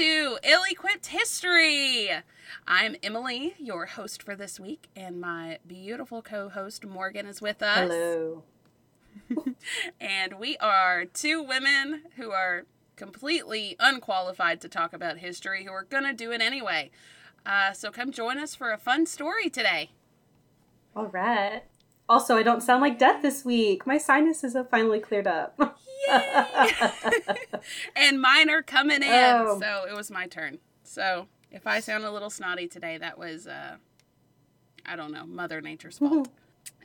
to Ill Equipped History. I'm Emileigh, your host for this week, and my beautiful co host Morgan is with us. Hello. and we are two women who are completely unqualified to talk about history who are going to do it anyway. Uh, so come join us for a fun story today. All right. Also, I don't sound like death this week. My sinuses have finally cleared up. And mine are coming in. Oh. So it was my turn. So if I sound a little snotty today, that was, uh, I don't know, Mother Nature's fault.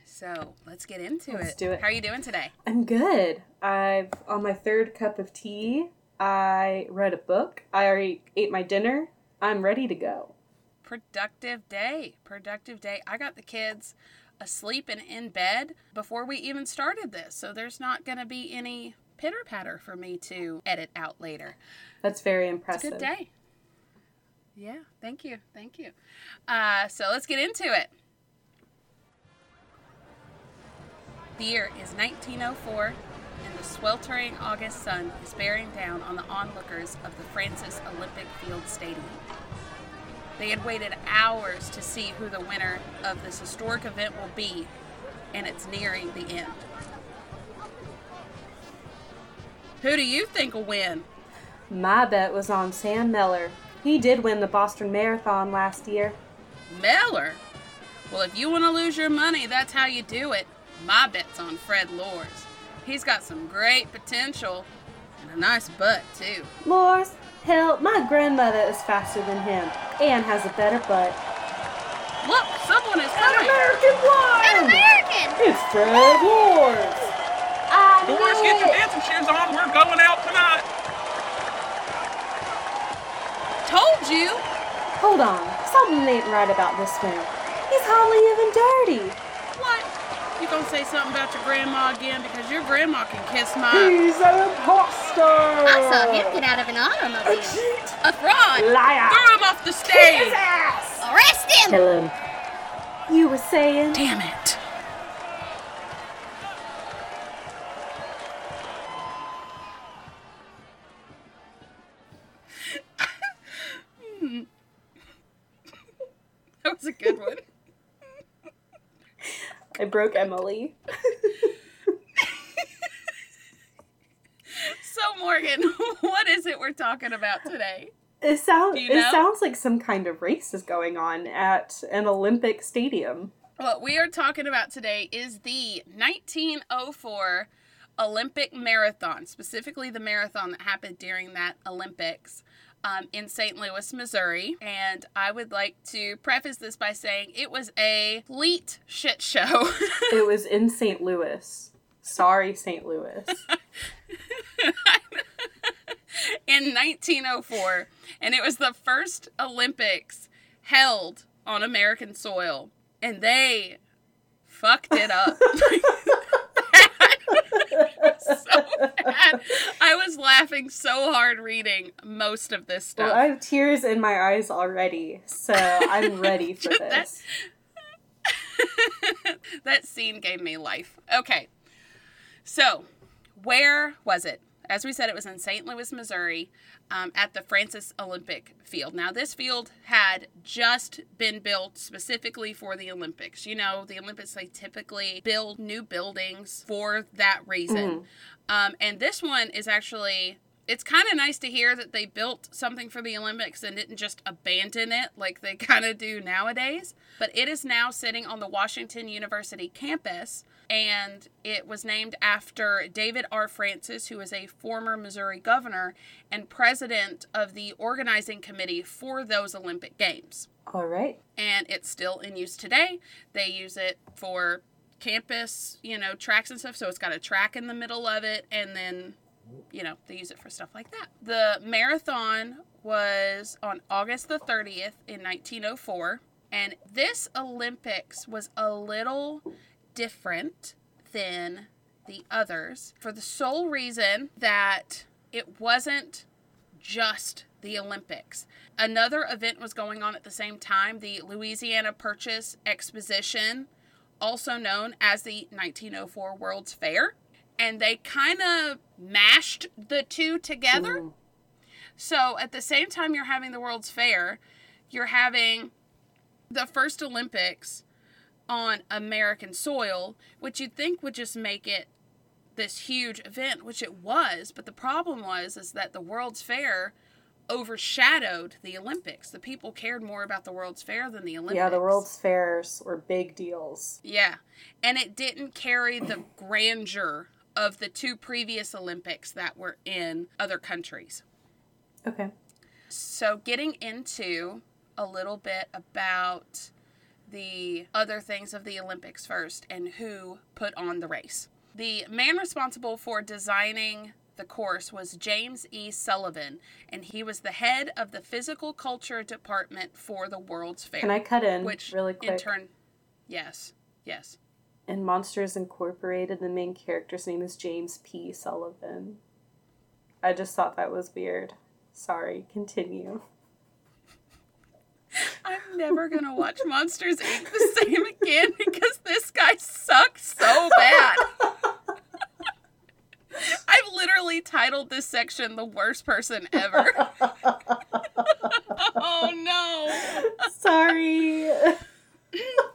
so let's get into Let's it. do it. How are you doing today? I'm good. I've on my third cup of tea. I read a book. I already ate my dinner. I'm ready to go. Productive day. Productive day. I got the kids asleep and in bed before we even started this. So there's not going to be any pitter patter for me to edit out later. That's very impressive. good day. Yeah, thank you. Thank you. Uh, so let's get into it. The year is 1904, and the sweltering August sun is bearing down on the onlookers of the Francis Olympic Field Stadium. They had waited hours to see who the winner of this historic event will be, and it's nearing the end. Who do you think will win? My bet was on Sam Miller. He did win the Boston Marathon last year. Mellor? Well, if you want to lose your money, that's how you do it. My bet's on Fred Lorz. He's got some great potential and a nice butt, too. Lorz, hell, my grandmother is faster than him and has a better butt. Look, someone is An coming. American An! American! It's Fred Lorz! I Boys, get your dancing shoes on. We're going out tonight. Told you. Hold on, something ain't right about this one. He's hardly even dirty. What? You gonna say something about your grandma again? Because your grandma can kiss my. He's an imposter! I saw him get out of an automobile. cheat! A fraud. Liar! Throw him off the His stage. ass! Arrest him! Kill him. You were saying? Damn it. A good one. I broke Emileigh. So, Morgan, what is it we're talking about today? It sounds you it sounds like some kind of race is going on at an Olympic stadium. What we are talking about today is the 1904 Olympic Marathon, specifically the marathon that happened during that Olympics um, in St. Louis, Missouri. And I would like to preface this by saying it was a complete shit show. It was in St. Louis. Sorry, St. Louis. in 1904, and it was the first Olympics held on American soil, and they fucked it up. so bad. I was laughing so hard reading most of this well, stuff. I have tears in my eyes already, so I'm ready for That- this. that scene gave me life. Okay. So, where was it? As we said, it was in St. Louis, Missouri, um, at the Francis Olympic Field. Now, this field had just been built specifically for the Olympics. You know, the Olympics, they typically build new buildings for that reason. Um, and this one is actually. It's kind of nice to hear that they built something for the Olympics and didn't just abandon it like they kind of do nowadays. But it is now sitting on the Washington University campus, and it was named after David R. Francis, who was a former Missouri governor and president of the organizing committee for those Olympic Games. All right. And it's still in use today. They use it for campus, you know, tracks and stuff. So it's got a track in the middle of it, and then you know, they use it for stuff like that. The marathon was on August the 30th in 1904, and this Olympics was a little different than the others for the sole reason that it wasn't just the Olympics. Another event was going on at the same time, the Louisiana Purchase Exposition, also known as the 1904 World's Fair and they kind of mashed the two together. Ooh. So at the same time you're having the World's Fair, you're having the first Olympics on American soil, which you'd think would just make it this huge event, which it was, but the problem was is that the World's Fair overshadowed the Olympics. The people cared more about the World's Fair than the Olympics. Yeah, the World's Fairs were big deals. Yeah. And it didn't carry the grandeur of the two previous Olympics that were in other countries. Okay. So, getting into a little bit about the other things of the Olympics first and who put on the race. The man responsible for designing the course was James E. Sullivan, and he was the head of the physical culture department for the World's Fair. Can I cut in which really in quick? turn, yes, yes. in Monsters Incorporated, the main character's name is James P. Sullivan. I just thought that was weird. Sorry, continue. I'm never gonna watch Monsters Inc. the same again because this guy sucks so bad. I've literally titled this section "The Worst Person Ever." oh no, Sorry.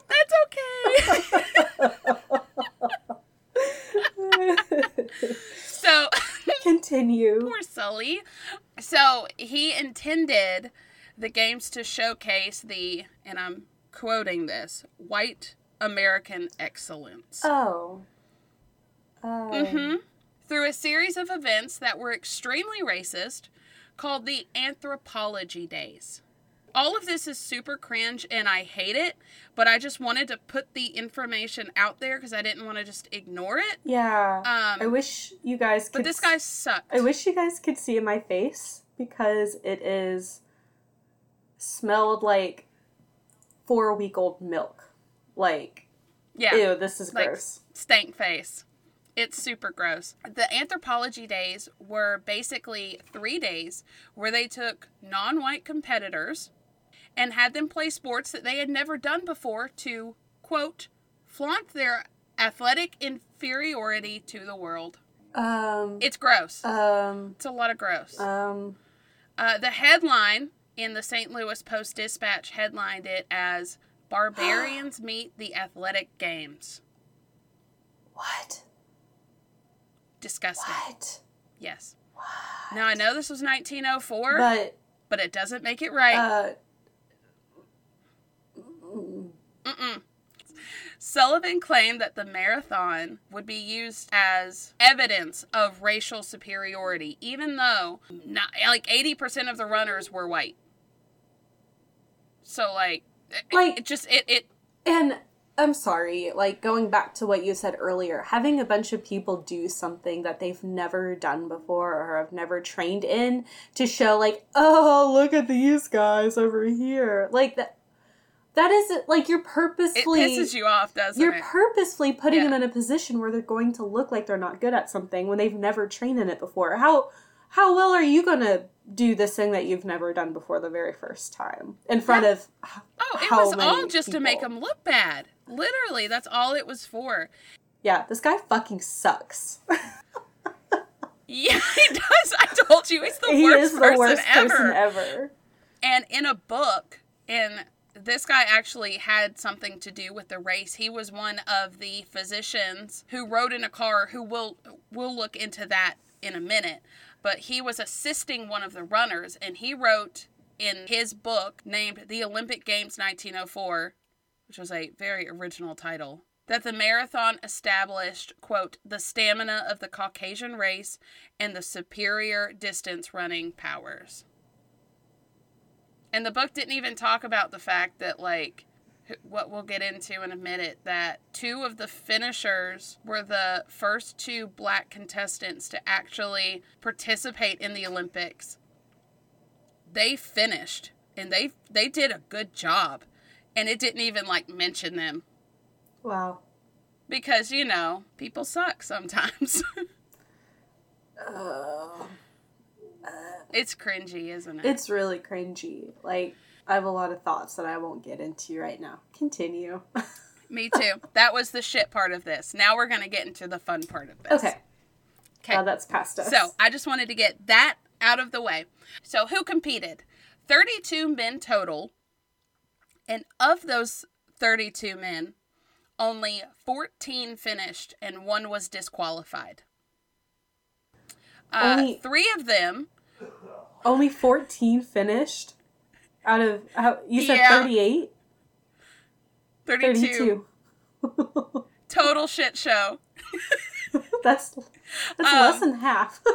that's okay. so. continue. Poor Sully. So he intended the games to showcase the, and I'm quoting this, white American excellence. Oh. Oh. hmm Through a series of events that were extremely racist called the Anthropology Days. All of this is super cringe and I hate it, but I just wanted to put the information out there because I didn't want to just ignore it. Yeah. Um, I wish you guys could but this guy sucked. I wish you guys could see my face because it is smelled like four week old milk. Like, yeah. ew, this is Like, gross. stank face. It's super gross. The anthropology days were basically three days where they took non white competitors and had them play sports that they had never done before to, quote, flaunt their athletic inferiority to the world. Um, It's gross. um, It's a lot of gross. um, Uh, the headline in the St. Louis Post Dispatch headlined it as Barbarians Meet the Athletic Games. what? Disgusting. What? Yes. What? Now I know this was 1904, but, But, it doesn't make it right. uh, Mm-mm. Sullivan claimed that the marathon would be used as evidence of racial superiority, even though not, like 80% of the runners were white. So like, Like- it just it it And I'm sorry, like going back to what you said earlier, having a bunch of people do something that they've never done before or have never trained in to show like, oh, look at these guys over here. Like that that is like you're it purposefully pisses you off, doesn't you're it? purposefully putting Yeah. them in a position where they're going to look like they're not good at something when they've never trained in it before. How how well are you gonna do this thing that you've never done before the very first time in front of oh, it was all just to make him look bad. Literally, that's all it was for. yeah this guy fucking sucks Yeah, he does. I told you he's the he worst the person worst ever. person ever And in a book, in this guy actually had something to do with the race. He was one of the physicians who rode in a car who will we'll look into that in a minute. But he was assisting one of the runners and he wrote in his book named The Olympic Games 1904, which was a very original title, that the marathon established, quote, the stamina of the Caucasian race and the superior distance running powers. And the book didn't even talk about the fact that, like, what we'll get into in a minute, that two of the finishers were the first two black contestants to actually participate in the Olympics. They finished and they they did a good job. And it didn't even like mention them wow because, you know, people suck sometimes. oh it's cringy, isn't it? it's really cringy like i have a lot of thoughts that i won't get into right now continue Me too. That was the shit part of this. Now we're going to get into the fun part of this. okay Okay. now that's past us So I just wanted to get that out of the way. So, who competed? 32 men total. And of those 32 men, only 14 finished and one was disqualified. Uh, Only- three of them, Only 14 finished out of, how, you said Yeah. 38? 32, 32. total shit show. that's that's Um, less than half.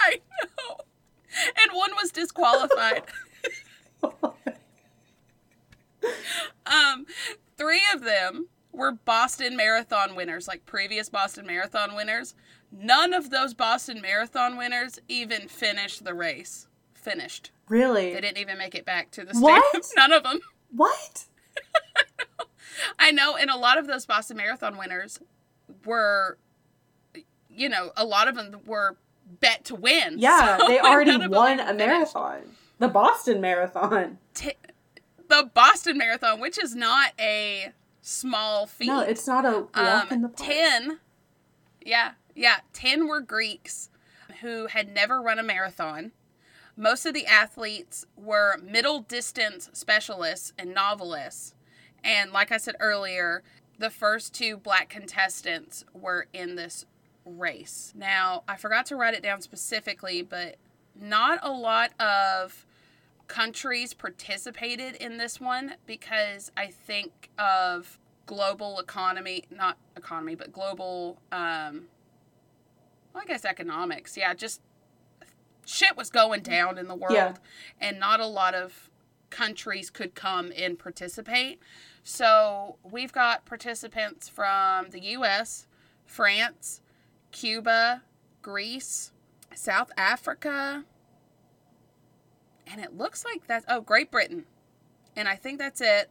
I know. And one was disqualified. um, three of them were Boston Marathon winners, like previous Boston Marathon winners. None of those Boston Marathon winners even finished the race. Finished. really? They didn't even make it back to the What? stadium. None of them. What? I know, and a lot of those Boston Marathon winners were, you know, a lot of them were bet to win. Yeah, So, they already none of them won a finished. marathon. The Boston Marathon. T- the Boston Marathon, which is not a small feat. No, it's not a walk um, in the park. 10 yeah yeah 10 were greeks who had never run a marathon most of the athletes were middle distance specialists and novelists and like i said earlier the first two black contestants were in this race now i forgot to write it down specifically but not a lot of countries participated in this one because I think of global economy, not economy, but global, um, well, I guess economics. Yeah, just shit was going down in the world, Yeah. and not a lot of countries could come and participate. So we've got participants from the U.S., France, Cuba, Greece, South Africa, and it looks like that's oh Great Britain, and I think that's it.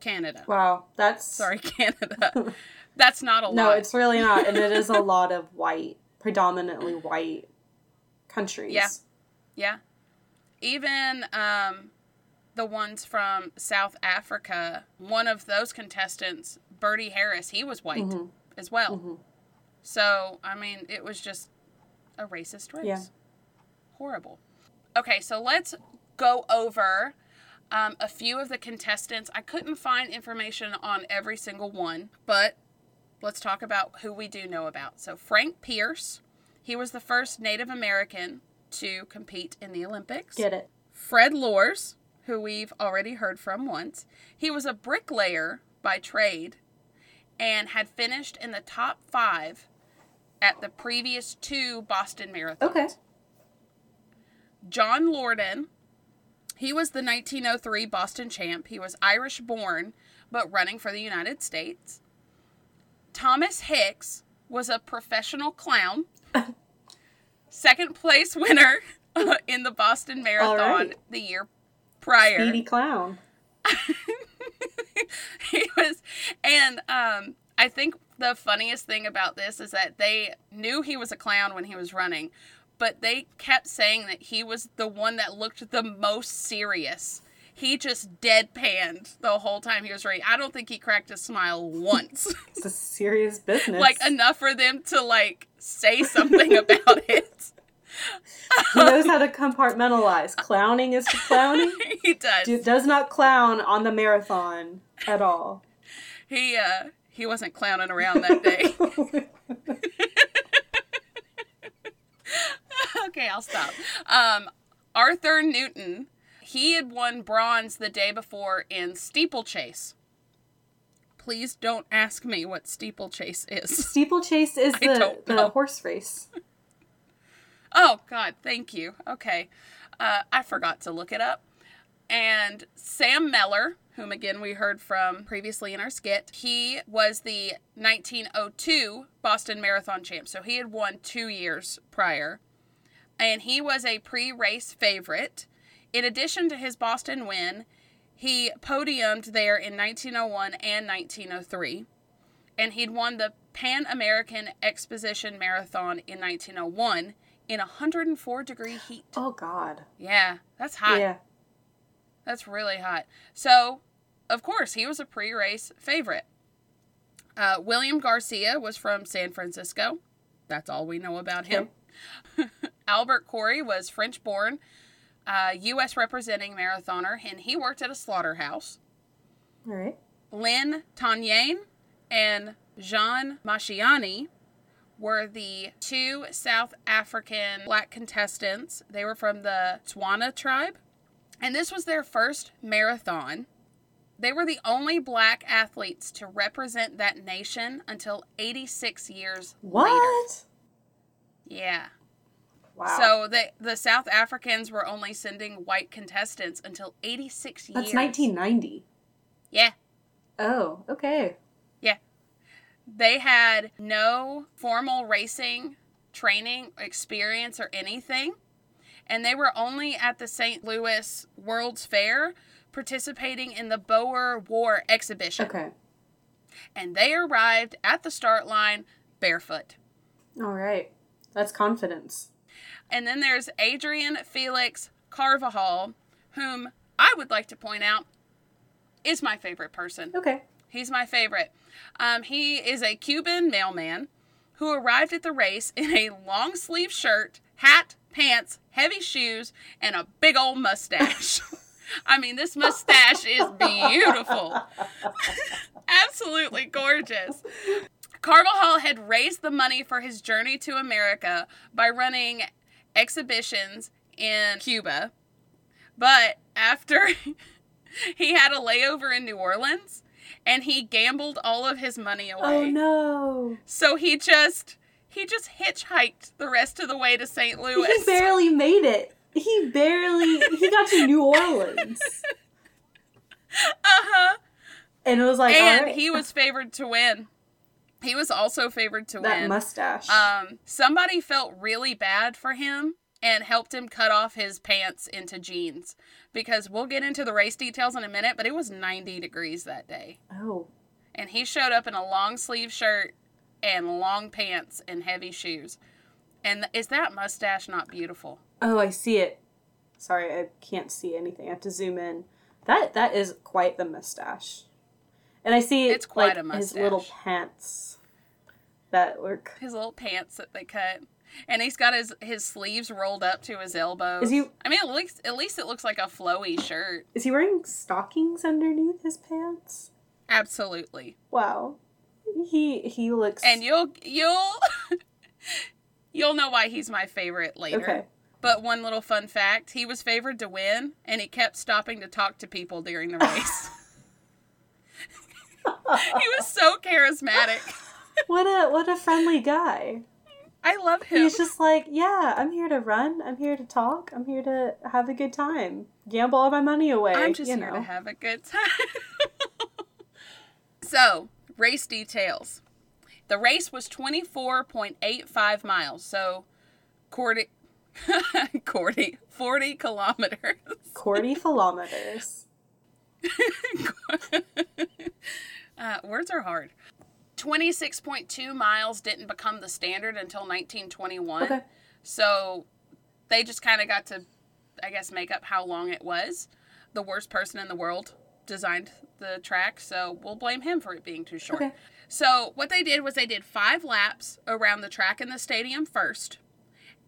Canada. Wow, that's Sorry, Canada. That's not a lot. No, it's really not, and it is a lot of white, predominantly white countries. Yeah. Yeah. Even um, the ones from South Africa, one of those contestants, Bertie Harris, he was white Mhm. as well. Mhm. So, I mean, it was just a racist race. Yeah. Horrible. Okay, so let's go over um, a few of the contestants. I couldn't find information on every single one, but let's talk about who we do know about. So, Frank Pierce, he was the first Native American to compete in the Olympics. Get it? Fred Lorz, who we've already heard from once, he was a bricklayer by trade and had finished in the top five at the previous two Boston marathons. Okay. John Lordan, he was the 1903 Boston champ. He was Irish born, but running for the United States. Thomas Hicks was a professional clown, second place winner in the Boston Marathon right. the year prior. Speedy clown. he was and um i think the funniest thing about this is that they knew he was a clown when he was running but they kept saying that he was the one that looked the most serious he just deadpanned the whole time he was running i don't think he cracked a smile once It's a serious business. like enough for them to like say something about it he knows how to compartmentalize. Clowning is clowning. he does Do- does not clown on the marathon at all. he uh he wasn't clowning around that day okay, I'll stop. Um, Arthur Newton, he had won bronze the day before in steeplechase. Please don't ask me what steeplechase is. Steeplechase is the, the horse race. Oh, God, thank you. Okay. Uh, I forgot to look it up. And Sam Mellor, whom again we heard from previously in our skit, he was the 1902 Boston Marathon champ. So he had won two years prior. And he was a pre race favorite. In addition to his Boston win, he podiumed there in 1901 and 1903. And he'd won the Pan American Exposition Marathon in 1901 in 104 degree heat. Oh God. Yeah, that's hot. Yeah. That's really hot. So, of course, he was a pre race favorite. Uh, William Garcia was from San Francisco. That's all we know about him. Albert Corey was French born, uh, U.S. representing marathoner, and he worked at a slaughterhouse. All right. Lynn Taunyane and Jean Mashiani were the two South African black contestants. They were from the Tswana tribe, and this was their first marathon. They were the only black athletes to represent that nation until 86 years What? later. What? Yeah. Wow. So the the South Africans were only sending white contestants until 86 that's years. 1990. Yeah. Oh, okay. Yeah. They had no formal racing training experience or anything. And they were only at the St. Louis World's Fair participating in the Boer War exhibition. Okay. And they arrived at the start line barefoot. All right. That's confidence. And then there's Adrian Felix Carvajal, whom I would like to point out is my favorite person. Okay. He's my favorite. Um, he is a Cuban mailman who arrived at the race in a long sleeve shirt, hat, pants, heavy shoes, and a big old mustache. I mean, this mustache is beautiful. Absolutely gorgeous. Carvajal had raised the money for his journey to America by running exhibitions in Cuba. But after he had a layover in New Orleans and he gambled all of his money away. Oh no. So he just he just hitchhiked the rest of the way to St. Louis. He barely made it. He barely he got to New Orleans. uh-huh. And it was like And all right, he was favored to win. He was also favored to that win. mustache. Um, somebody felt really bad for him and helped him cut off his pants into jeans because we'll get into the race details in a minute, but it was 90 degrees that day. oh. And he showed up in a long sleeve shirt and long pants and heavy shoes. And is that mustache not beautiful? Oh, I see it. Sorry, I can't see anything. I have to zoom in. That that is quite the mustache. And I see It's quite like, a his little pants that work. His little pants that they cut. And he's got his, his sleeves rolled up to his elbows. Is he- I mean, at least at least it looks like a flowy shirt. Is he wearing stockings underneath his pants? Absolutely. Wow. He he looks and you'll you'll you'll know why he's my favorite later. Okay. But one little fun fact, he was favored to win and he kept stopping to talk to people during the race. he was so charismatic. What a what a friendly guy. I love him. He's just like, yeah, I'm here to run. I'm here to talk. I'm here to have a good time. Gamble all my money away. I'm just here know. to have a good time. so, race details. The race was 24.85 miles, so 40, 40, 40 kilometers. Cordy kilometers. Uh, words are hard. 26.2 miles didn't become the standard until 1921. Okay. So they just kind of got to, I guess, make up how long it was. The worst person in the world designed the track, so we'll blame him for it being too short. Okay. So what they did was they did five laps around the track in the stadium first,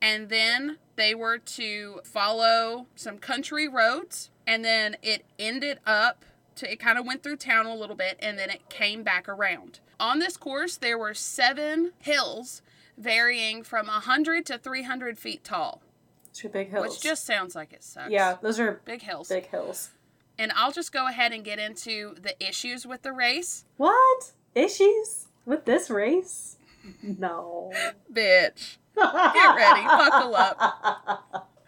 and then they were to follow some country roads, and then it ended up to it kind of went through town a little bit, and then it came back around. On this course, there were seven hills varying from 100 to 300 feet tall, are big hills. which just sounds like it sucks. yeah, those are Big hills. big hills. And I'll just go ahead and get into the issues with the race. What issues with this race? No. Bitch. Get ready. Buckle up.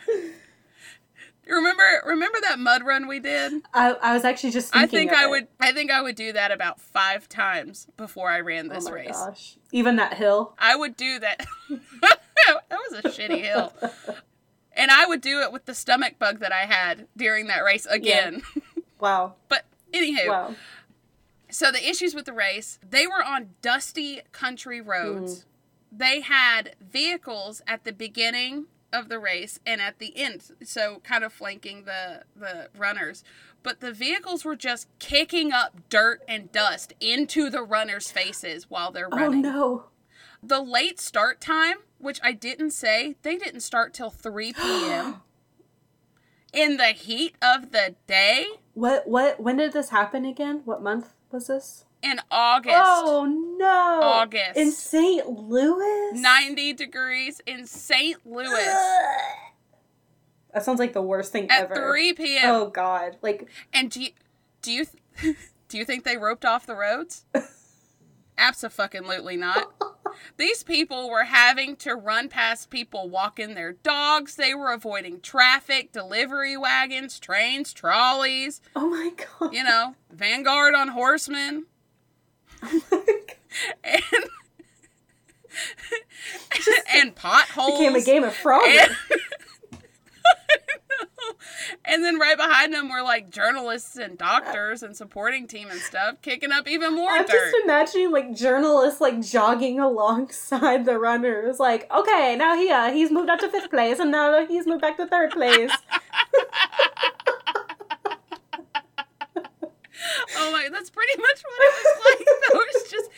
Remember that mud run we did? I, I was actually just I think I it. would I think I would do that about 5 times before I ran Oh this my race. gosh! Even that hill. I would do that. that was a shitty hill. And I would do it with the stomach bug that I had during that race again. Wow. but anywho, Wow. So the issues with the race, they were on dusty country roads. Mm. They had vehicles at the beginning of the race and at the end, so kind of flanking the the runners. But the vehicles were just kicking up dirt and dust into the runners' faces while they're oh, running. Oh no. The late start time, which I didn't say, they didn't start till 3 p.m. in the heat of the day What what when did this happen again? What month was this? In August. Oh no. August. In St. Louis? 90 degrees in St. Louis That sounds like the worst thing at ever. 3 p.m. Oh god. Like And do you do you th- do you think they roped off the roads? Absolutely not. These people were having to run past people walking their dogs. They were avoiding traffic, delivery wagons, trains, trolleys, oh my god. you know, Vanguard on horsemen. And and potholes. Became a game of Frogger. And, and then right behind them were like journalists and doctors and supporting team and stuff, kicking up even more I'm dirt. just imagining like journalists like jogging alongside the runners, like, okay, now he uh, he's moved up to fifth place, and now he's moved back to third place. oh my, that's pretty much what it was like. That was just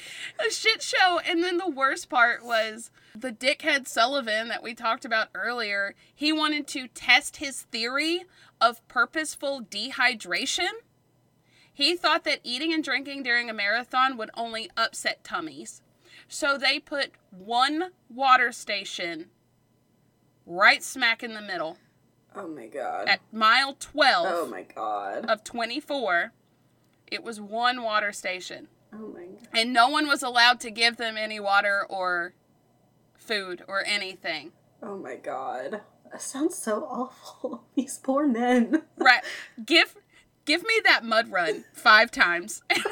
a shit show. And then the worst part was the dickhead Sullivan that we talked about earlier. He wanted to test his theory of purposeful dehydration. He thought that eating and drinking during a marathon would only upset tummies. So they put one water station right smack in the middle oh my god. at mile 12 Oh my god. of 24. It was one water station. Oh my god. And no one was allowed to give them any water or food or anything. Oh my god. That sounds so awful. These poor men. Right. give give me that mud run 5 times. it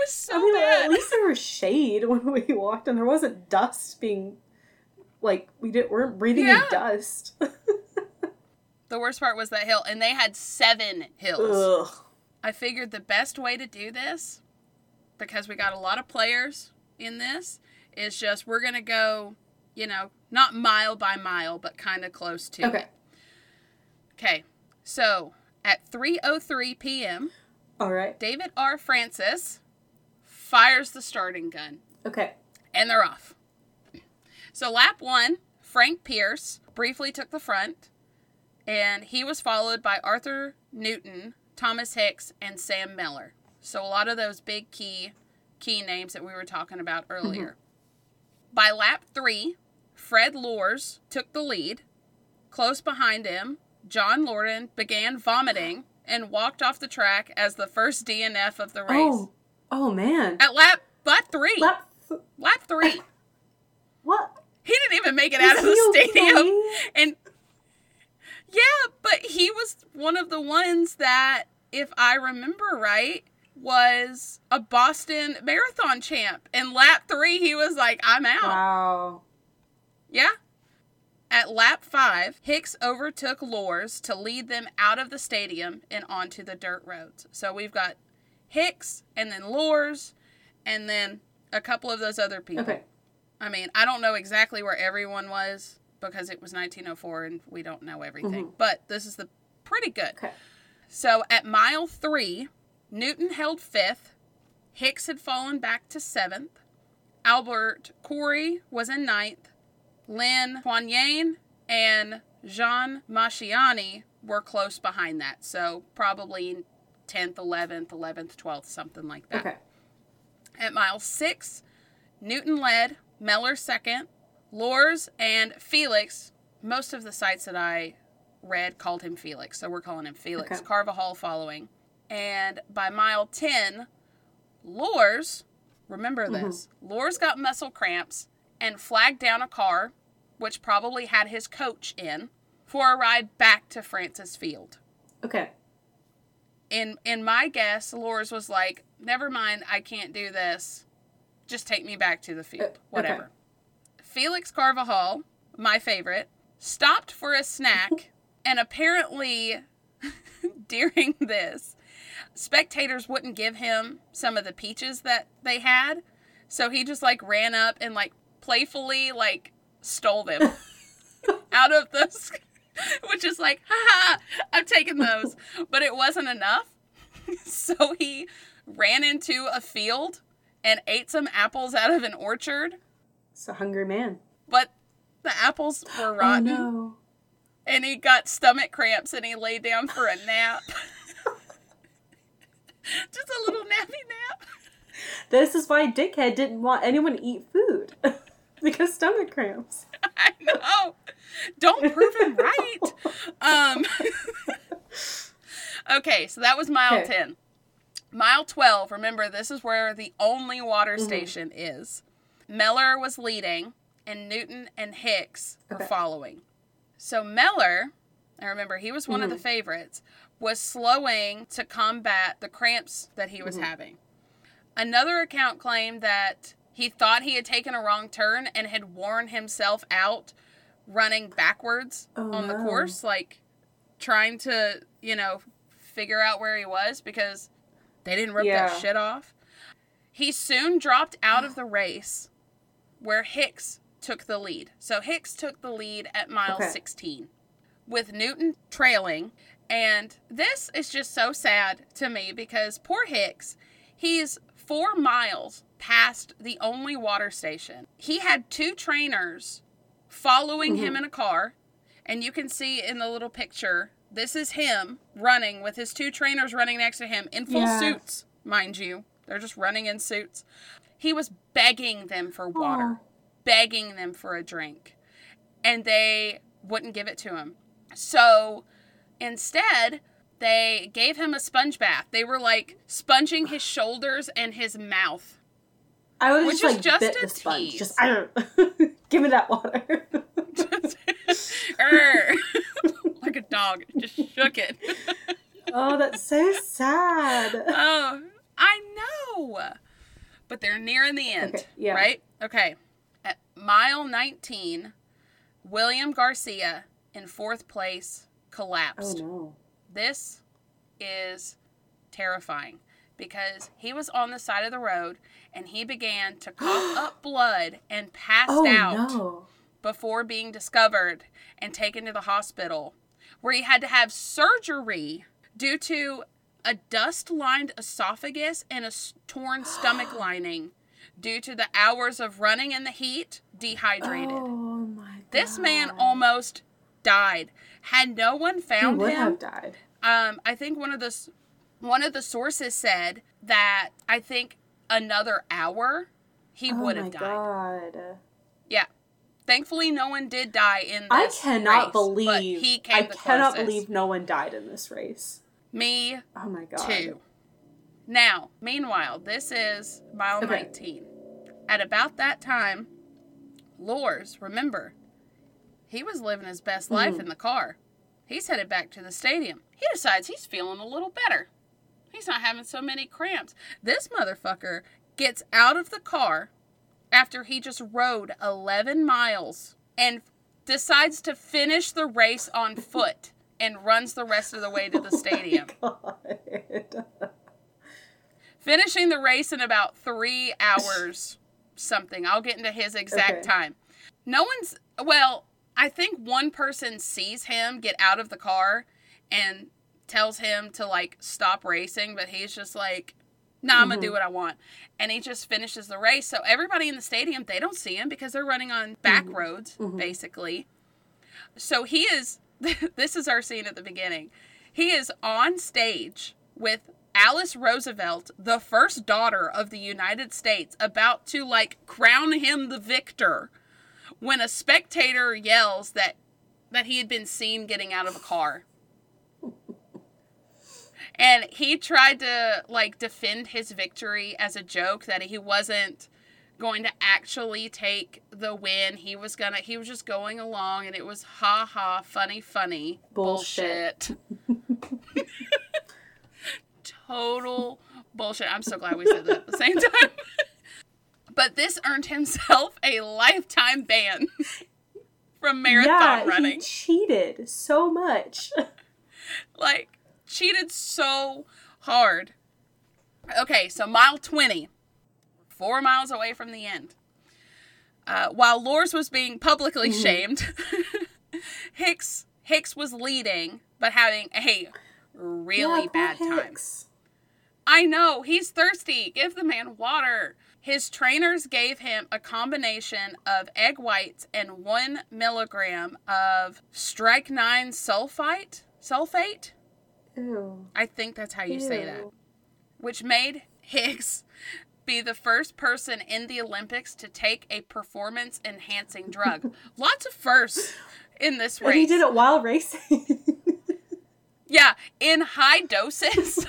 was so I mean, bad. at least there was shade when we walked, and there wasn't dust being like we didn't weren't breathing Yeah. in dust. The worst part was that hill and they had 7 hills. Ugh. I figured the best way to do this, because we got a lot of players in this, is just we're gonna go, you know, not mile by mile, but kind of close to. Okay. it. Okay. So at 3:03 p.m., All right. David R. Francis fires the starting gun, Okay. and they're off. So lap one, Frank Pierce briefly took the front, and he was followed by Arthur Newton, Thomas Hicks, and Sam Miller. So a lot of those big key key names that we were talking about mm-hmm. earlier. By lap three, Fred Lorz took the lead. Close behind him, John Lordan began vomiting and walked off the track as the first DNF of the race. Oh. Oh man. At lap lap three. Lap, Lap. three. What? He didn't even make it Is out of the stadium. okay? And yeah, but he was one of the ones that, if I remember right, was a Boston marathon champ. In lap three, he was like, I'm out. Wow. Yeah. At lap five, Hicks overtook Lorz to lead them out of the stadium and onto the dirt roads. So we've got Hicks and then Lorz and then a couple of those other people. Okay. I mean, I don't know exactly where everyone was because it was 1904 and we don't know everything, mm-hmm. but this is the pretty good. Okay. So at mile three, Newton held fifth. Hicks had fallen back to seventh. Albert Corey was in ninth. Lynn Poignane and Jean Mashiani were close behind that. So probably 10th, 11th, 11th, 12th, something like that. Okay. At mile six, Newton led, Mellor second, Lorz and Felix. Most of the sites that I read called him Felix, so we're calling him Felix. Okay. Carvajal following. And by mile 10, Lorz, remember this, Lorz got muscle cramps and flagged down a car, which probably had his coach in, for a ride back to Francis Field Okay. in in my guess, Lorz was like, "Never mind, I can't do this. Just take me back to the field, Uh, okay. Whatever." Felix Carvajal, my favorite, stopped for a snack, and apparently, during this, spectators wouldn't give him some of the peaches that they had, so he just like ran up and like playfully like stole them out of those. Which is like, haha, I'm taking those. But it wasn't enough. so he ran into a field and ate some apples out of an orchard, It's a hungry man. but the apples were rotten. Oh no. and he got stomach cramps and he lay down for a nap. Just a little nappy nap. This is why Dickhead didn't want anyone to eat food. because stomach cramps. I know. Don't prove him right. Um Okay, so that was mile Okay. 10. Mile 12, remember this is where the only water Mm-hmm. station is. Mellor was leading and Newton and Hicks were Okay. following. So Mellor, I remember he was one of the Mm-hmm. favorites, was slowing to combat the cramps that he was Mm-hmm. having. Another account claimed that he thought he had taken a wrong turn and had worn himself out running backwards Oh, on the no. course, like trying to, you know, figure out where he was because they didn't rip Yeah. that shit off. He soon dropped out of the race where Hicks took the lead. So Hicks took the lead at mile Okay. 16 with Newton trailing. And this is just so sad to me because poor Hicks, he's four miles past the only water station. He had two trainers following him mm-hmm. in a car. And you can see in the little picture, this is him running with his two trainers running next to him in full Yeah. suits, mind you. They're just running in suits. He was begging them for water, Aw. begging them for a drink, and they wouldn't give it to him. So instead, they gave him a sponge bath. They were like sponging his shoulders and his mouth. I would Which just is like just bit a the sponge. tease. Just I don't give me that water. Like a dog, just shook it. oh, that's so sad. oh, I know. But they're nearing the end, Okay, yeah. right? Okay. At mile 19, William Garcia in fourth place Oh collapsed. no. This is terrifying because he was on the side of the road and he began to cough up blood and passed Oh out no. before being discovered and taken to the hospital, where he had to have surgery due to a dust lined esophagus and a torn stomach lining due to the hours of running in the heat, dehydrated. Oh my god. This man almost died. Had no one he found would him, have died. um, I think one of the one of the sources said that I think another hour he Oh would have died. god. Yeah. Thankfully, no one did die in this I cannot race, believe he came I cannot closest. believe no one died in this race. Me Oh my god. too. Now, meanwhile, this is mile Okay. 19. At about that time, Lorz, remember, he was living his best life Mm-hmm. in the car. He's headed back to the stadium. He decides he's feeling a little better. He's not having so many cramps. This motherfucker gets out of the car after he just rode 11 miles and decides to finish the race on foot and runs the rest of the way to the oh stadium. God. finishing the race in about three hours something. I'll get into his exact Okay. time. No one's well i think one person sees him get out of the car and tells him to like stop racing but he's just like nah i'm gonna do mm-hmm. what i want. And he just finishes the race. So everybody in the stadium they don't see him because they're running on back mm-hmm. roads mm-hmm. basically. So he is this is our scene at the beginning he is on stage with Alice Roosevelt, the first daughter of the United States, about to like crown him the victor when a spectator yells that that he had been seen getting out of a car. And he tried to like defend his victory as a joke that he wasn't going to actually take the win. He was gonna he was just going along and it was ha ha funny funny Bullshit. bullshit. Total bullshit. I'm so glad we said that at the same time. but this earned himself a lifetime ban from marathon yeah, running. he cheated so much. like cheated so hard. Okay, so mile 20, four miles away from the end. Uh, while Lorz was being publicly Mm-hmm. shamed, Hicks Hicks was leading, but having a really Yeah, bad time. I know he's thirsty. Give the man water. His trainers gave him a combination of egg whites and one milligram of strychnine sulfite. Sulfate? Ew. I think that's how you say that. Which made Hicks be the first person in the Olympics to take a performance enhancing drug. Lots of firsts in this race. And he did it while racing. Yeah, in high doses.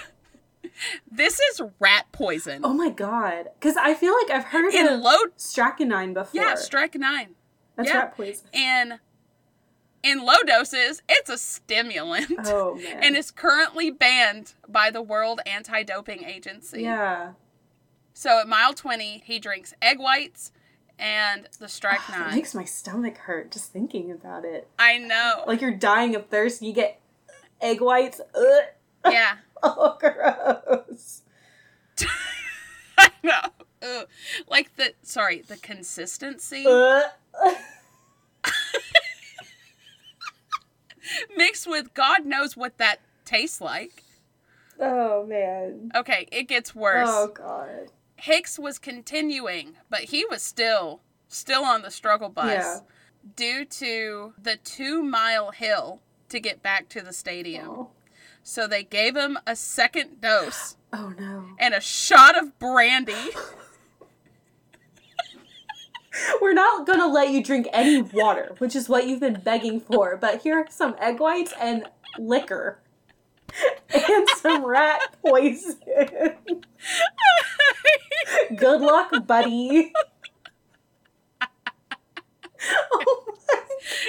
this is rat poison. oh my god. Because I feel like I've heard in of low strychnine before. Yeah, strychnine. That's yeah. rat poison. In in low doses, it's a stimulant. Oh man. And is currently banned by the World Anti-Doping Agency. yeah. So at mile 20, he drinks egg whites and the It strychnine. makes my stomach hurt just thinking about it. I know. Like you're dying of thirst, you get egg whites. Ugh. yeah. Oh, gross. I know. Ugh. Like the sorry, the consistency Ugh. mixed with God knows what that tastes like. Oh man. Okay, it gets worse. Oh god. Hicks was continuing, but he was still still on the struggle bus Yeah. due to the 2-mile hill to get back to the stadium. Oh. So they gave him a second dose oh no. and a shot of brandy. We're not gonna let you drink any water, which is what you've been begging for. But here are some egg whites and liquor. And some rat poison. Good luck, buddy.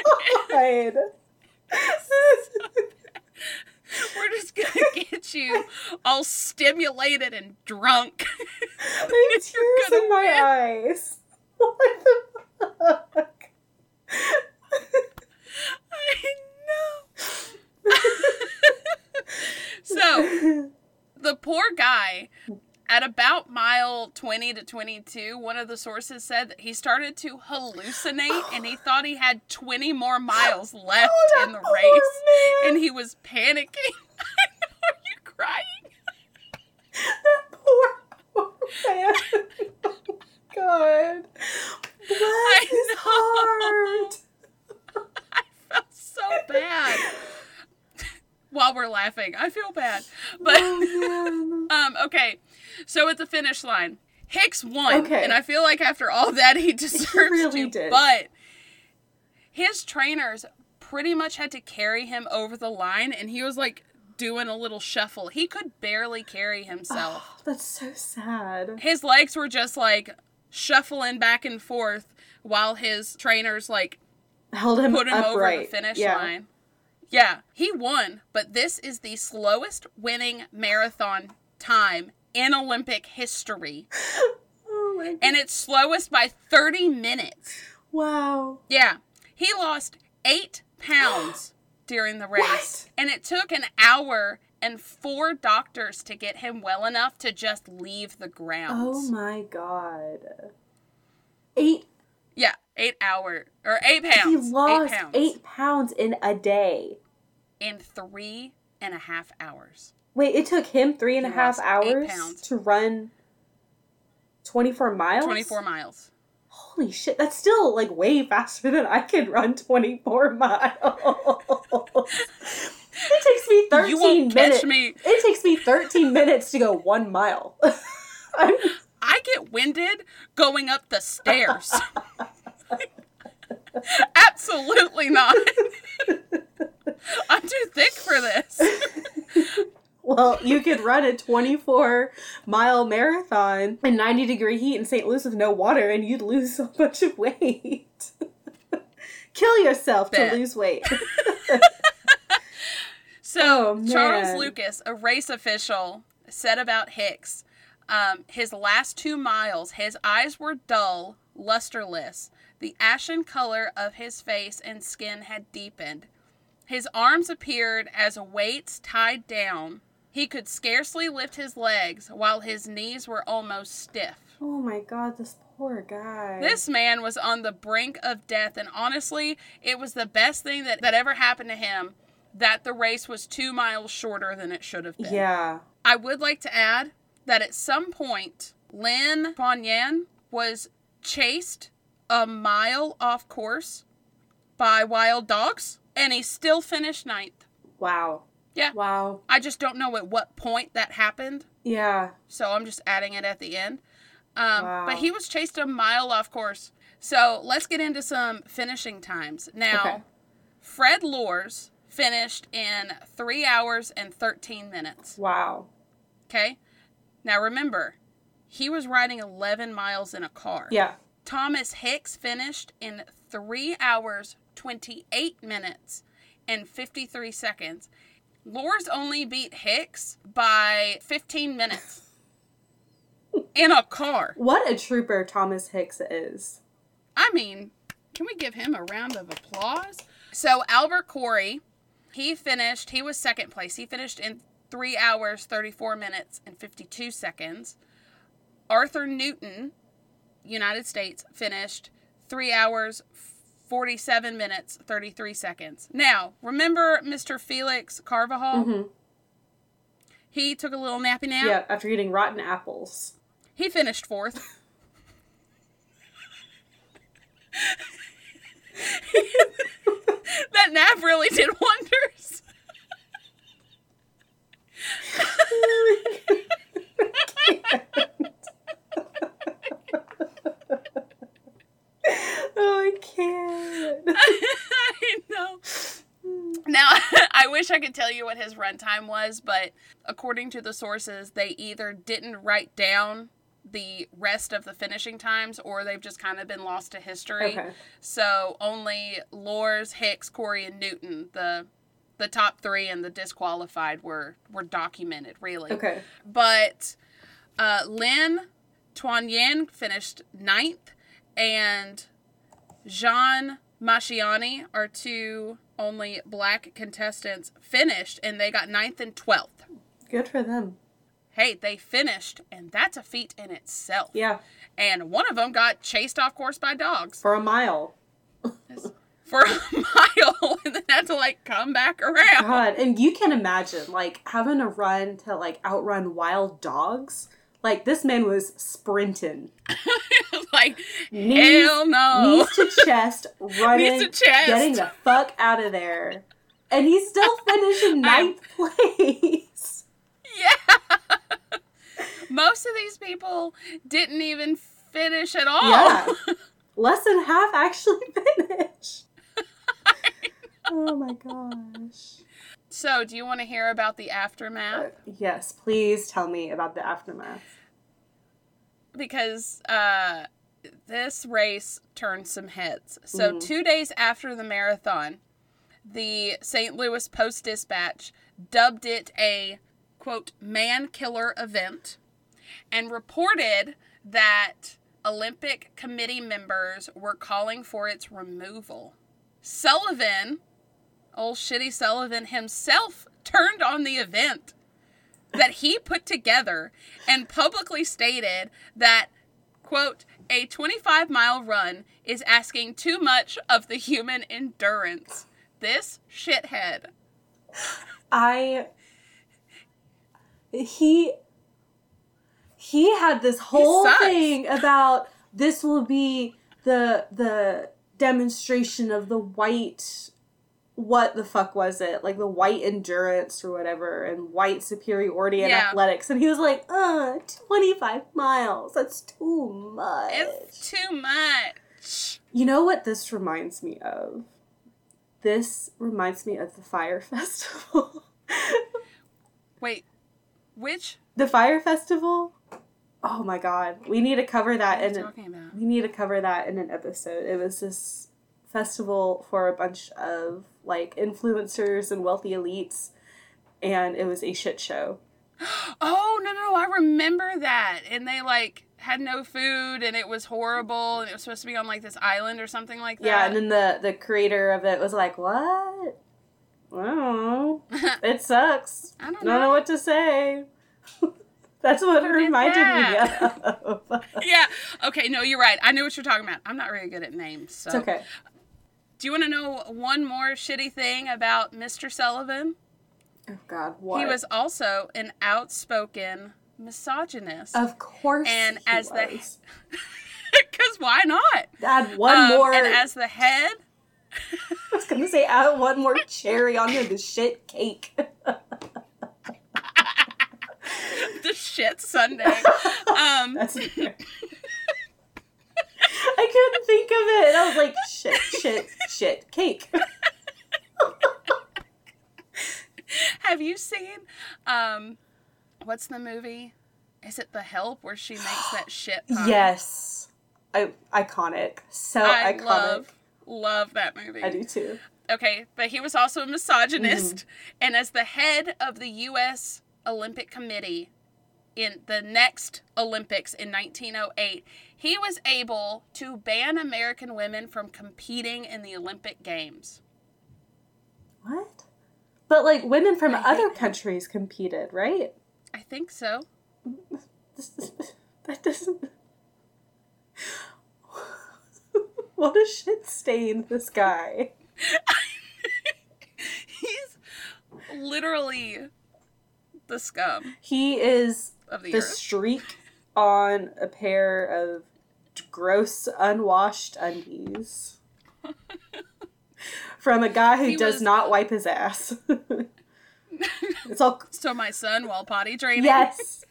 Oh my god. We're just gonna get you all stimulated and drunk. Have tears in my eyes. What the fuck? I know. so the poor guy at about mile 20 to 22 one of the sources said that he started to hallucinate and he thought he had 20 more miles left Oh, in the race man. and he was panicking are you crying That poor, poor man. Oh my god. Bless I his know. heart. i felt so bad while we're laughing i feel bad but Oh. Um, okay. So at the finish line, Hicks won. Okay. And I feel like after all that he deserves really to. did. But his trainers pretty much had to carry him over the line and he was like doing a little shuffle. He could barely carry himself. That's so sad. his legs were just like shuffling back and forth while his trainers like Held him put him over the finish yeah. line. Yeah, he won, but this is the slowest winning marathon time in Olympic history. Oh my god. And it's slowest by 30 minutes. Wow. Yeah. He lost eight pounds during the race. What? And it took an hour and four doctors to get him well enough to just leave the grounds. Oh my god. Eight. Yeah, eight hour or eight pounds. He lost eight pounds eight pounds in a day. In three and a half hours. Wait, it took him three and a half hours to run 24 miles? 24 miles. Holy shit, that's still like way faster than I could run 24 miles. it takes me 13 You won't minutes. catch me. It takes me 13 minutes to go one mile. I get winded going up the stairs. Absolutely not. I'm too thick for this. well, you could run a 24 mile marathon in 90 degree heat in St. Louis with no water and you'd lose a bunch of weight. Kill yourself Bet. to lose weight. So, Oh, Charles. Lucas, a race official, said about Hicks um, his last two miles, his eyes were dull, lusterless. The ashen color of his face and skin had deepened. His arms appeared as weights tied down. He could scarcely lift his legs, while his knees were almost stiff. oh my god, this poor guy. This man was on the brink of death, and honestly, it was the best thing that, that ever happened to him that the race was two miles shorter than it should have been. Yeah. I would like to add that at some point Len Taunyane was chased a mile off course by wild dogs, and he still finished ninth. Wow. Yeah. Wow. I just don't know at what point that happened, Yeah. so I'm just adding it at the end. Um, Wow. But he was chased a mile off course. So let's get into some finishing times. Now, Okay. Fred Lorz finished in three hours and 13 minutes. Wow. Okay. Now remember, he was riding 11 miles in a car. Yeah. Thomas Hicks finished in three hours, 28 minutes, and 53 seconds. Lorz only beat Hicks by 15 minutes in a car. What a trooper Thomas Hicks is. I mean, can we give him a round of applause? So Albert Corey, he finished, he was second place. He finished in three hours, 34 minutes, and 52 seconds. Arthur Newton, United States, finished three hours, 47 minutes, 33 seconds. Now, remember Mr. Felix Carvajal? hmm He took a little nappy nap. Yeah. After eating rotten apples. He finished fourth. that nap really did wonders. oh, I can't. I know. Now, I wish I could tell you what his runtime was, but according to the sources, they either didn't write down the rest of the finishing times or they've just kind of been lost to history. Okay. So only Lorz, Hicks, Corey, and Newton, the the top three and the disqualified were were documented really. Okay. But uh, Lin Tuan Yan finished ninth, and Jean Mashiani are two only black contestants finished, and they got ninth and twelfth. Good for them. Hey, they finished, and that's a feat in itself. Yeah. And one of them got chased off course by dogs For a mile. for a mile, and then had to like come back around. God. And you can imagine, like, having to run to, like, outrun wild dogs. Like, this man was sprinting. like Knees- hell no. Knees to chest, running, Knees to chest. getting the fuck out of there. And he's still finishing ninth place. Yeah. Most of these people didn't even finish at all. Yeah. Less than half actually finished. oh my gosh. So, do you want to hear about the aftermath? Yes, please tell me about the aftermath. Because uh, this race turned some heads. So, Mhm. two days after the marathon, the St. Louis Post Dispatch dubbed it a quote man killer event and reported that Olympic committee members were calling for its removal. Sullivan, old shitty Sullivan himself, turned on the event that he put together and publicly stated that, quote, a 25 mile run is asking too much of the human endurance. This shithead. I he he had this whole thing about this will be the the demonstration of the white what the fuck was it like the white endurance or whatever and white superiority in Yeah. athletics and he was like uh 25 miles that's too much It's too much. you know what this reminds me of this reminds me of the Fyre festival Wait, which? The Fyre Festival? Oh my god. We need to cover that in you an, talking about? we need to cover that in an episode. It was this festival for a bunch of like influencers and wealthy elites and it was a shit show. Oh no no! I remember that, and they like had no food, and it was horrible, and it was supposed to be on like this island or something like that. Yeah, and then the the creator of it was like, "What? I. Oh, it sucks. I don't Don't know know. what to say." That's what it Who reminded that? me of. yeah. Okay. No, you're right. I knew what you're talking about. I'm not really good at names. So. it's okay. Do you want to know one more shitty thing about Mr. Sullivan? Oh god, what? He was also an outspoken misogynist. Of course. And as the- Because why not? add one Um, more. And as the head, I was gonna say add one more cherry on the shit cake. the shit sundae. Um, That's I couldn't think of it. And I was like, shit, shit, shit, cake. have you seen, um, what's the movie? Is it The Help where she makes that shit pie? Yes. I, iconic. So I iconic. love, love that movie. I do too. Okay, but he was also a misogynist, Mm-hmm. and as the head of the U.S. Olympic Committee in the next Olympics in 1908, he was able to ban American women from competing in the Olympic Games. What? But like women from other countries competed, right? I think so. That doesn't. what a shit stain, this guy. He's literally the scum He is of the, the streak on a pair of gross, unwashed undies. From a guy who He does was- not wipe his ass. it's all So my son, while potty training, yes.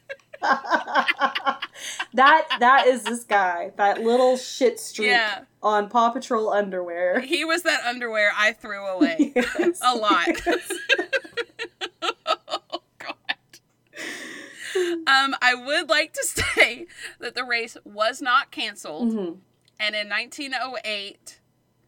that that is this guy. That little shit streak Yeah. on Paw Patrol underwear. he was that underwear I threw away Yes. a lot. Um, I would like to say that the race was not canceled, Mhm. and in 1908,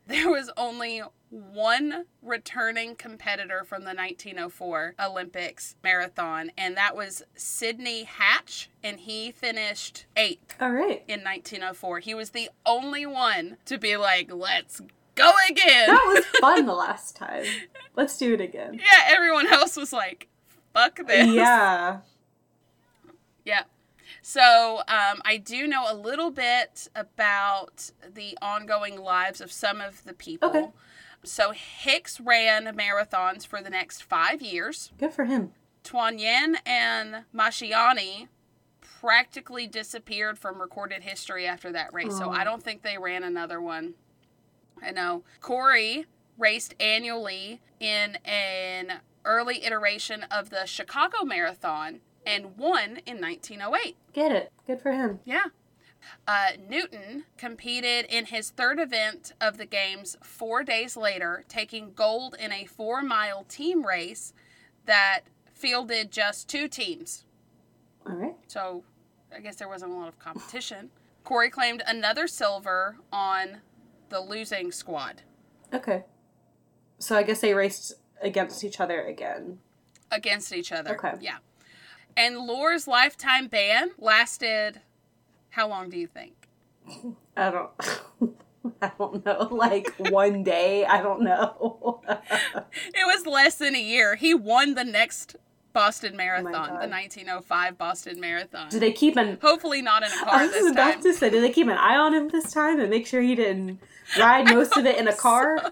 there was only one returning competitor from the 1904 Olympics marathon, and that was Sidney Hatch, and he finished eighth All right. in 1904. He was the only one to be like, let's go again. That was fun the last time. Let's do it again. yeah, everyone else was like, fuck this. Yeah. Yeah. So um, I do know a little bit about the ongoing lives of some of the people. Okay. So Hicks ran marathons for the next five years. Good for him. Taunyane and Mashiani practically disappeared from recorded history after that race. So I don't think they ran another one. I know. Corey raced annually in an early iteration of the Chicago Marathon and won in 1908. Get it. Good for him. Yeah. Uh, Newton competed in his third event of the Games four days later, taking gold in a four mile team race that fielded just two teams. All right. So I guess there wasn't a lot of competition. Corey claimed another silver on the losing squad Okay. So I guess they raced against each other again. against each other. Okay. Yeah. And Lorz's lifetime ban lasted how long do you think? I don't. I don't know. Like one day. I don't know. It was less than a year. He won the next Boston oh Marathon, the Oh God. 1905 Boston Marathon. Do they keep an? Hopefully not in a car I was this about time. to say, did they keep an eye on him this time and make sure he didn't ride most of it in a car?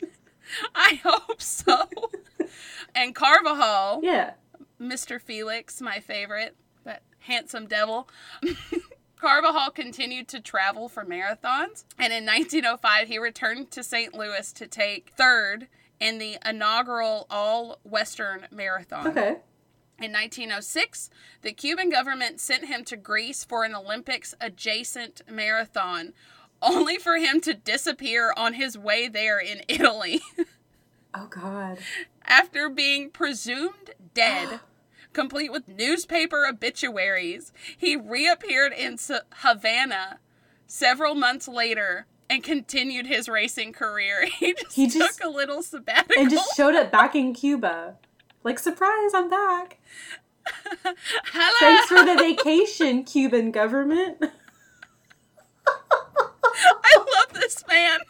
I hope so. and Carvajal, yeah. Mr. Felix, my favorite, that handsome devil. Carvajal continued to travel for marathons, and in 1905 he returned to St. Louis to take third in the inaugural All Western Marathon. Okay. In 1906, the Cuban government sent him to Greece for an Olympics adjacent marathon, only for him to disappear on his way there in Italy Oh God. after being presumed dead. Complete with newspaper obituaries, he reappeared in Havana several months later and continued his racing career. He just, He just- took a little sabbatical. And just showed up back in Cuba. Like surprise, I'm back. Hello. Thanks for the vacation, Cuban government. I love this man.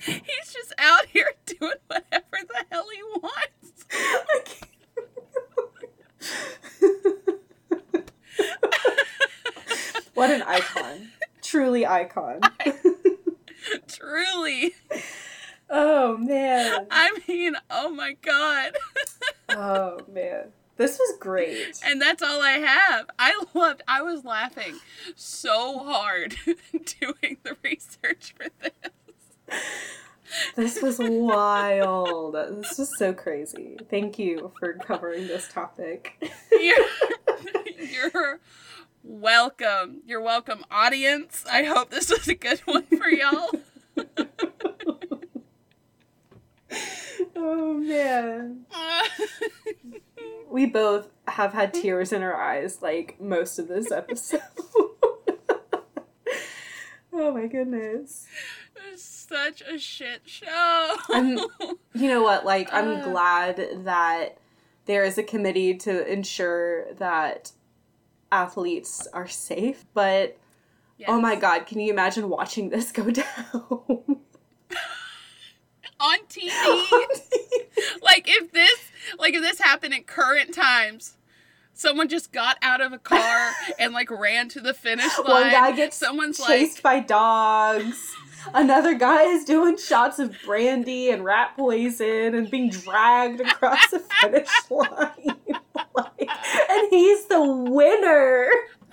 He's just out here doing whatever the hell he wants. I can't- what an icon. Truly icon. Truly. oh man. I mean, oh my god. Oh man. This was great. And that's all I have. I loved I was laughing so hard doing the research for this. This was wild. This was so crazy. Thank you for covering this topic. You're, you're welcome. You're welcome, audience. I hope this was a good one for y'all. oh man. We both have had tears in our eyes like most of this episode. oh my goodness. It's such a shit show. I'm- You know what? Like, I'm Uh. glad that there is a committee to ensure that athletes are safe, but oh my god, can you imagine watching this go down? On TV. like if this like if this happened in current times someone just got out of a car and like ran to the finish line One guy gets someone's chased like by dogs. Another guy is doing shots of brandy and rat poison and being dragged across the finish line. Like, and he's the winner.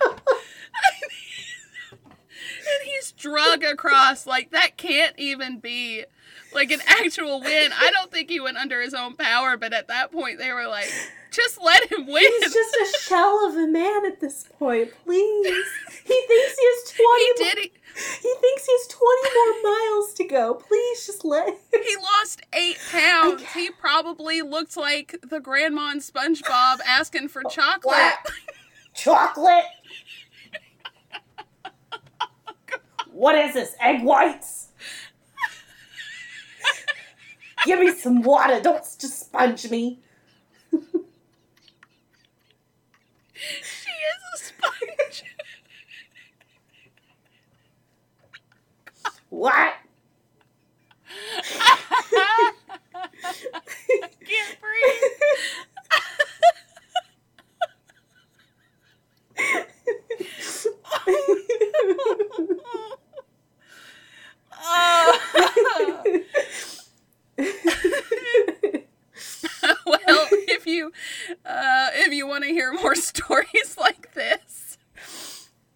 and he's drug across like that can't even be like an actual win i don't think he went under his own power but at that point they were like just let him win He's just a shell of a man at this point. Please. He thinks he has 20 he did it He thinks he has 20 more miles to go. Please just let him. he lost eight pounds he probably looked like the grandma in spongebob asking for chocolate What? Chocolate? What is this? Egg whites? Give me some water. Don't just sponge me. she is a sponge What? can't breathe Oh. well, if you uh, if you want to hear more stories like this,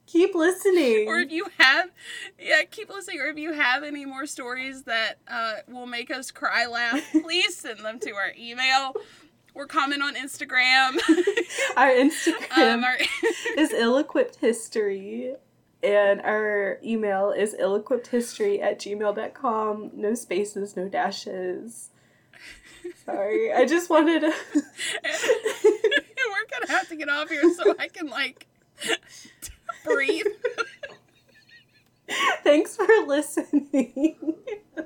Keep listening. or if you have, yeah, keep listening. Or if you have any more stories that uh, will make us cry, laugh, please send them to our email or comment on Instagram. Our Instagram um, our, is ill-equipped history. And our email is ill-equippedhistory at gmail.com. No spaces, no dashes. Sorry, I just wanted to. we're gonna have to get off here so I can like breathe. Thanks for listening.